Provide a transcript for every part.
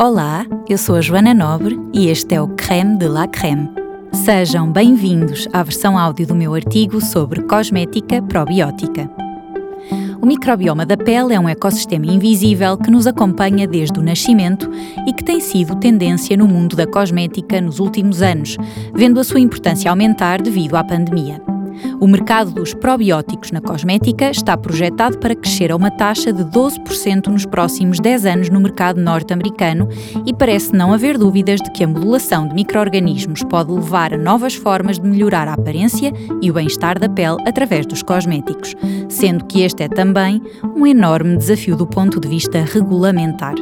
Olá, eu sou a Joana Nobre e este é o Creme de la Creme. Sejam bem-vindos à versão áudio do meu artigo sobre cosmética probiótica. O microbioma da pele é um ecossistema invisível que nos acompanha desde o nascimento e que tem sido tendência no mundo da cosmética nos últimos anos, vendo a sua importância aumentar devido à pandemia. O mercado dos probióticos na cosmética está projetado para crescer a uma taxa de 12% nos próximos 10 anos no mercado norte-americano e parece não haver dúvidas de que a modulação de micro-organismos pode levar a novas formas de melhorar a aparência e o bem-estar da pele através dos cosméticos, sendo que este é também um enorme desafio do ponto de vista regulamentar.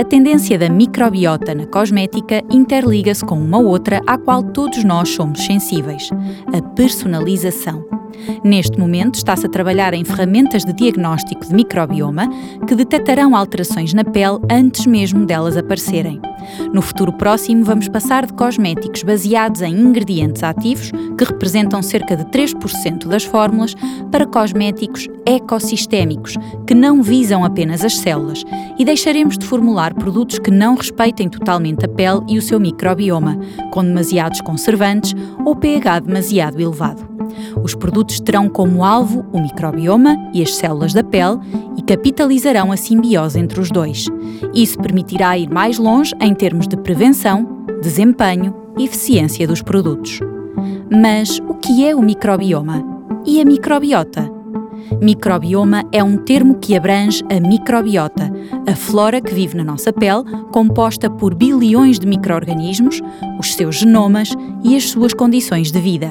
A tendência da microbiota na cosmética interliga-se com uma outra à qual todos nós somos sensíveis: a personalização. Neste momento, está-se a trabalhar em ferramentas de diagnóstico de microbioma que detectarão alterações na pele antes mesmo delas aparecerem. No futuro próximo, vamos passar de cosméticos baseados em ingredientes ativos, que representam cerca de 3% das fórmulas, para cosméticos ecossistémicos, que não visam apenas as células, e deixaremos de formular produtos que não respeitem totalmente a pele e o seu microbioma, com demasiados conservantes ou pH demasiado elevado. Os produtos terão como alvo o microbioma e as células da pele e capitalizarão a simbiose entre os dois. Isso permitirá ir mais longe em termos de prevenção, desempenho e eficiência dos produtos. Mas o que é o microbioma? E a microbiota? Microbioma é um termo que abrange a microbiota, a flora que vive na nossa pele, composta por bilhões de microorganismos, os seus genomas e as suas condições de vida.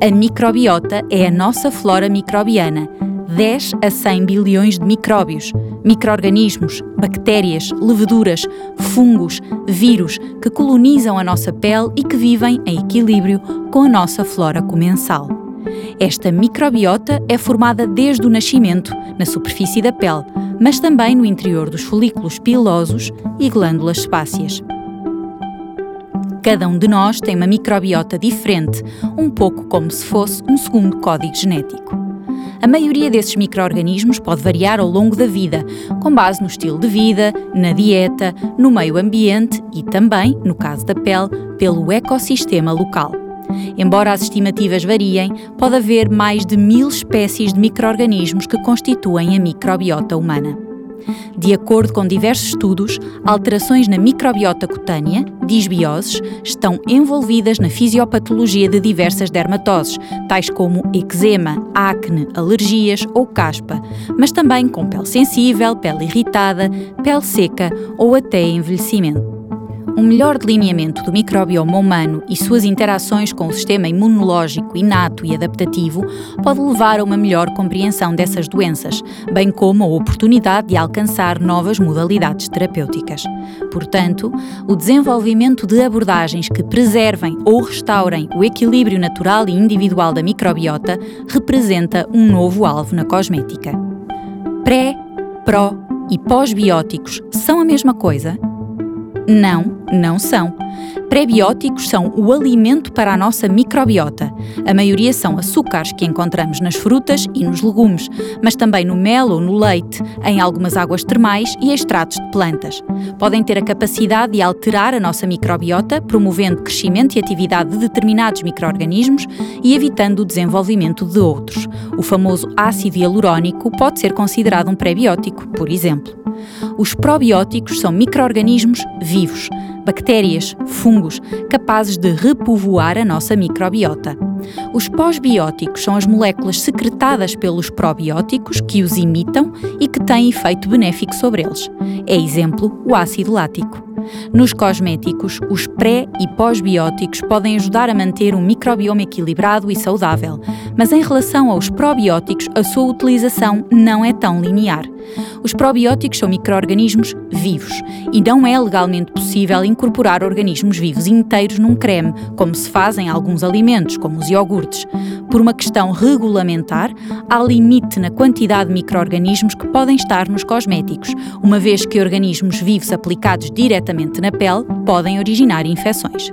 A microbiota é a nossa flora microbiana, 10 a 100 bilhões de micróbios, microorganismos, bactérias, leveduras, fungos, vírus que colonizam a nossa pele e que vivem em equilíbrio com a nossa flora comensal. Esta microbiota é formada desde o nascimento, na superfície da pele, mas também no interior dos folículos pilosos e glândulas sebáceas. Cada um de nós tem uma microbiota diferente, um pouco como se fosse um segundo código genético. A maioria desses micro-organismos pode variar ao longo da vida, com base no estilo de vida, na dieta, no meio ambiente e também, no caso da pele, pelo ecossistema local. Embora as estimativas variem, pode haver mais de mil espécies de micro-organismos que constituem a microbiota humana. De acordo com diversos estudos, alterações na microbiota cutânea, disbioses, estão envolvidas na fisiopatologia de diversas dermatoses, tais como eczema, acne, alergias ou caspa, mas também com pele sensível, pele irritada, pele seca ou até envelhecimento. Um melhor delineamento do microbioma humano e suas interações com o sistema imunológico inato e adaptativo pode levar a uma melhor compreensão dessas doenças, bem como a oportunidade de alcançar novas modalidades terapêuticas. Portanto, o desenvolvimento de abordagens que preservem ou restaurem o equilíbrio natural e individual da microbiota representa um novo alvo na cosmética. Pré, pró e pós-bióticos são a mesma coisa? Não, não são. Prebióticos são o alimento para a nossa microbiota. A maioria são açúcares que encontramos nas frutas e nos legumes, mas também no mel ou no leite, em algumas águas termais e extratos de plantas. Podem ter a capacidade de alterar a nossa microbiota, promovendo crescimento e atividade de determinados microorganismos e evitando o desenvolvimento de outros. O famoso ácido hialurónico pode ser considerado um prebiótico, por exemplo. Os probióticos são microorganismos vivos, bactérias, fungos, capazes de repovoar a nossa microbiota. Os pós-bióticos são as moléculas secretadas pelos probióticos que os imitam e que têm efeito benéfico sobre eles. É exemplo o ácido lático. Nos cosméticos, os pré e pós-bióticos podem ajudar a manter um microbioma equilibrado e saudável, mas em relação aos probióticos, a sua utilização não é tão linear. Os probióticos são microorganismos vivos e não é legalmente possível incorporar organismos vivos inteiros num creme, como se faz em alguns alimentos, como os iogurtes. Por uma questão regulamentar, há limite na quantidade de microorganismos que podem estar nos cosméticos, uma vez que organismos vivos aplicados diretamente na pele podem originar infecções.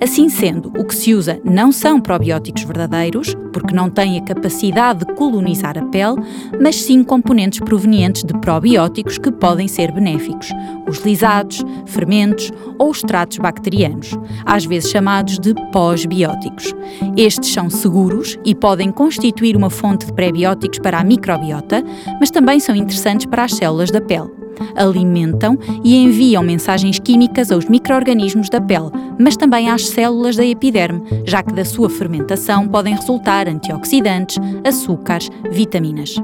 Assim sendo, o que se usa não são probióticos verdadeiros, porque não têm a capacidade de colonizar a pele, mas sim componentes provenientes de probióticos que podem ser benéficos, os lisados, fermentos ou extratos bacterianos, às vezes chamados de pós-bióticos. Estes são seguros e podem constituir uma fonte de prebióticos para a microbiota, mas também são interessantes para as células da pele alimentam e enviam mensagens químicas aos micro-organismos da pele, mas também às células da epiderme, já que da sua fermentação podem resultar antioxidantes, açúcares, vitaminas.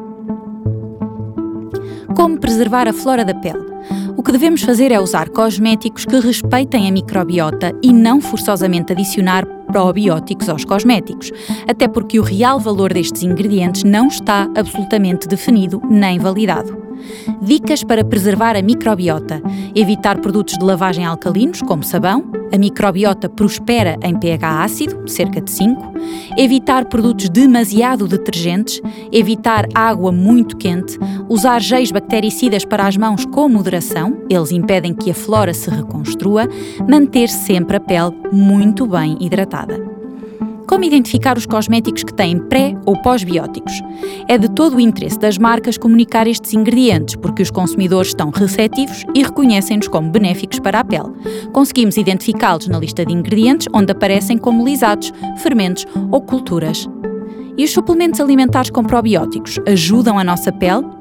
Como preservar a flora da pele? O que devemos fazer é usar cosméticos que respeitem a microbiota e não forçosamente adicionar probióticos aos cosméticos, até porque o real valor destes ingredientes não está absolutamente definido nem validado. Dicas para preservar a microbiota: evitar produtos de lavagem alcalinos, como sabão. A microbiota prospera em pH ácido, cerca de 5. Evitar produtos demasiado detergentes. Evitar água muito quente. Usar géis bactericidas para as mãos com moderação, eles impedem que a flora se reconstrua. Manter sempre a pele muito bem hidratada. Como identificar os cosméticos que têm pré ou pós-bióticos? É de todo o interesse das marcas comunicar estes ingredientes, porque os consumidores estão receptivos e reconhecem-nos como benéficos para a pele. Conseguimos identificá-los na lista de ingredientes onde aparecem como lisados, fermentos ou culturas. E os suplementos alimentares com probióticos ajudam a nossa pele?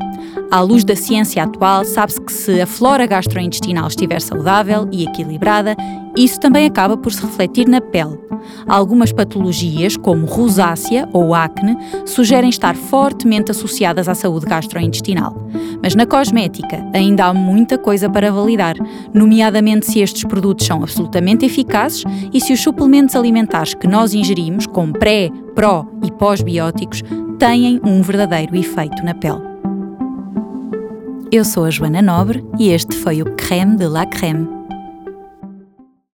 À luz da ciência atual, sabe-se que se a flora gastrointestinal estiver saudável e equilibrada, isso também acaba por se refletir na pele. Algumas patologias, como rosácea ou acne, sugerem estar fortemente associadas à saúde gastrointestinal. Mas na cosmética ainda há muita coisa para validar, nomeadamente se estes produtos são absolutamente eficazes e se os suplementos alimentares que nós ingerimos, com pré, pró e pós-bióticos, têm um verdadeiro efeito na pele. Eu sou a Joana Nobre e este foi o Creme de la Creme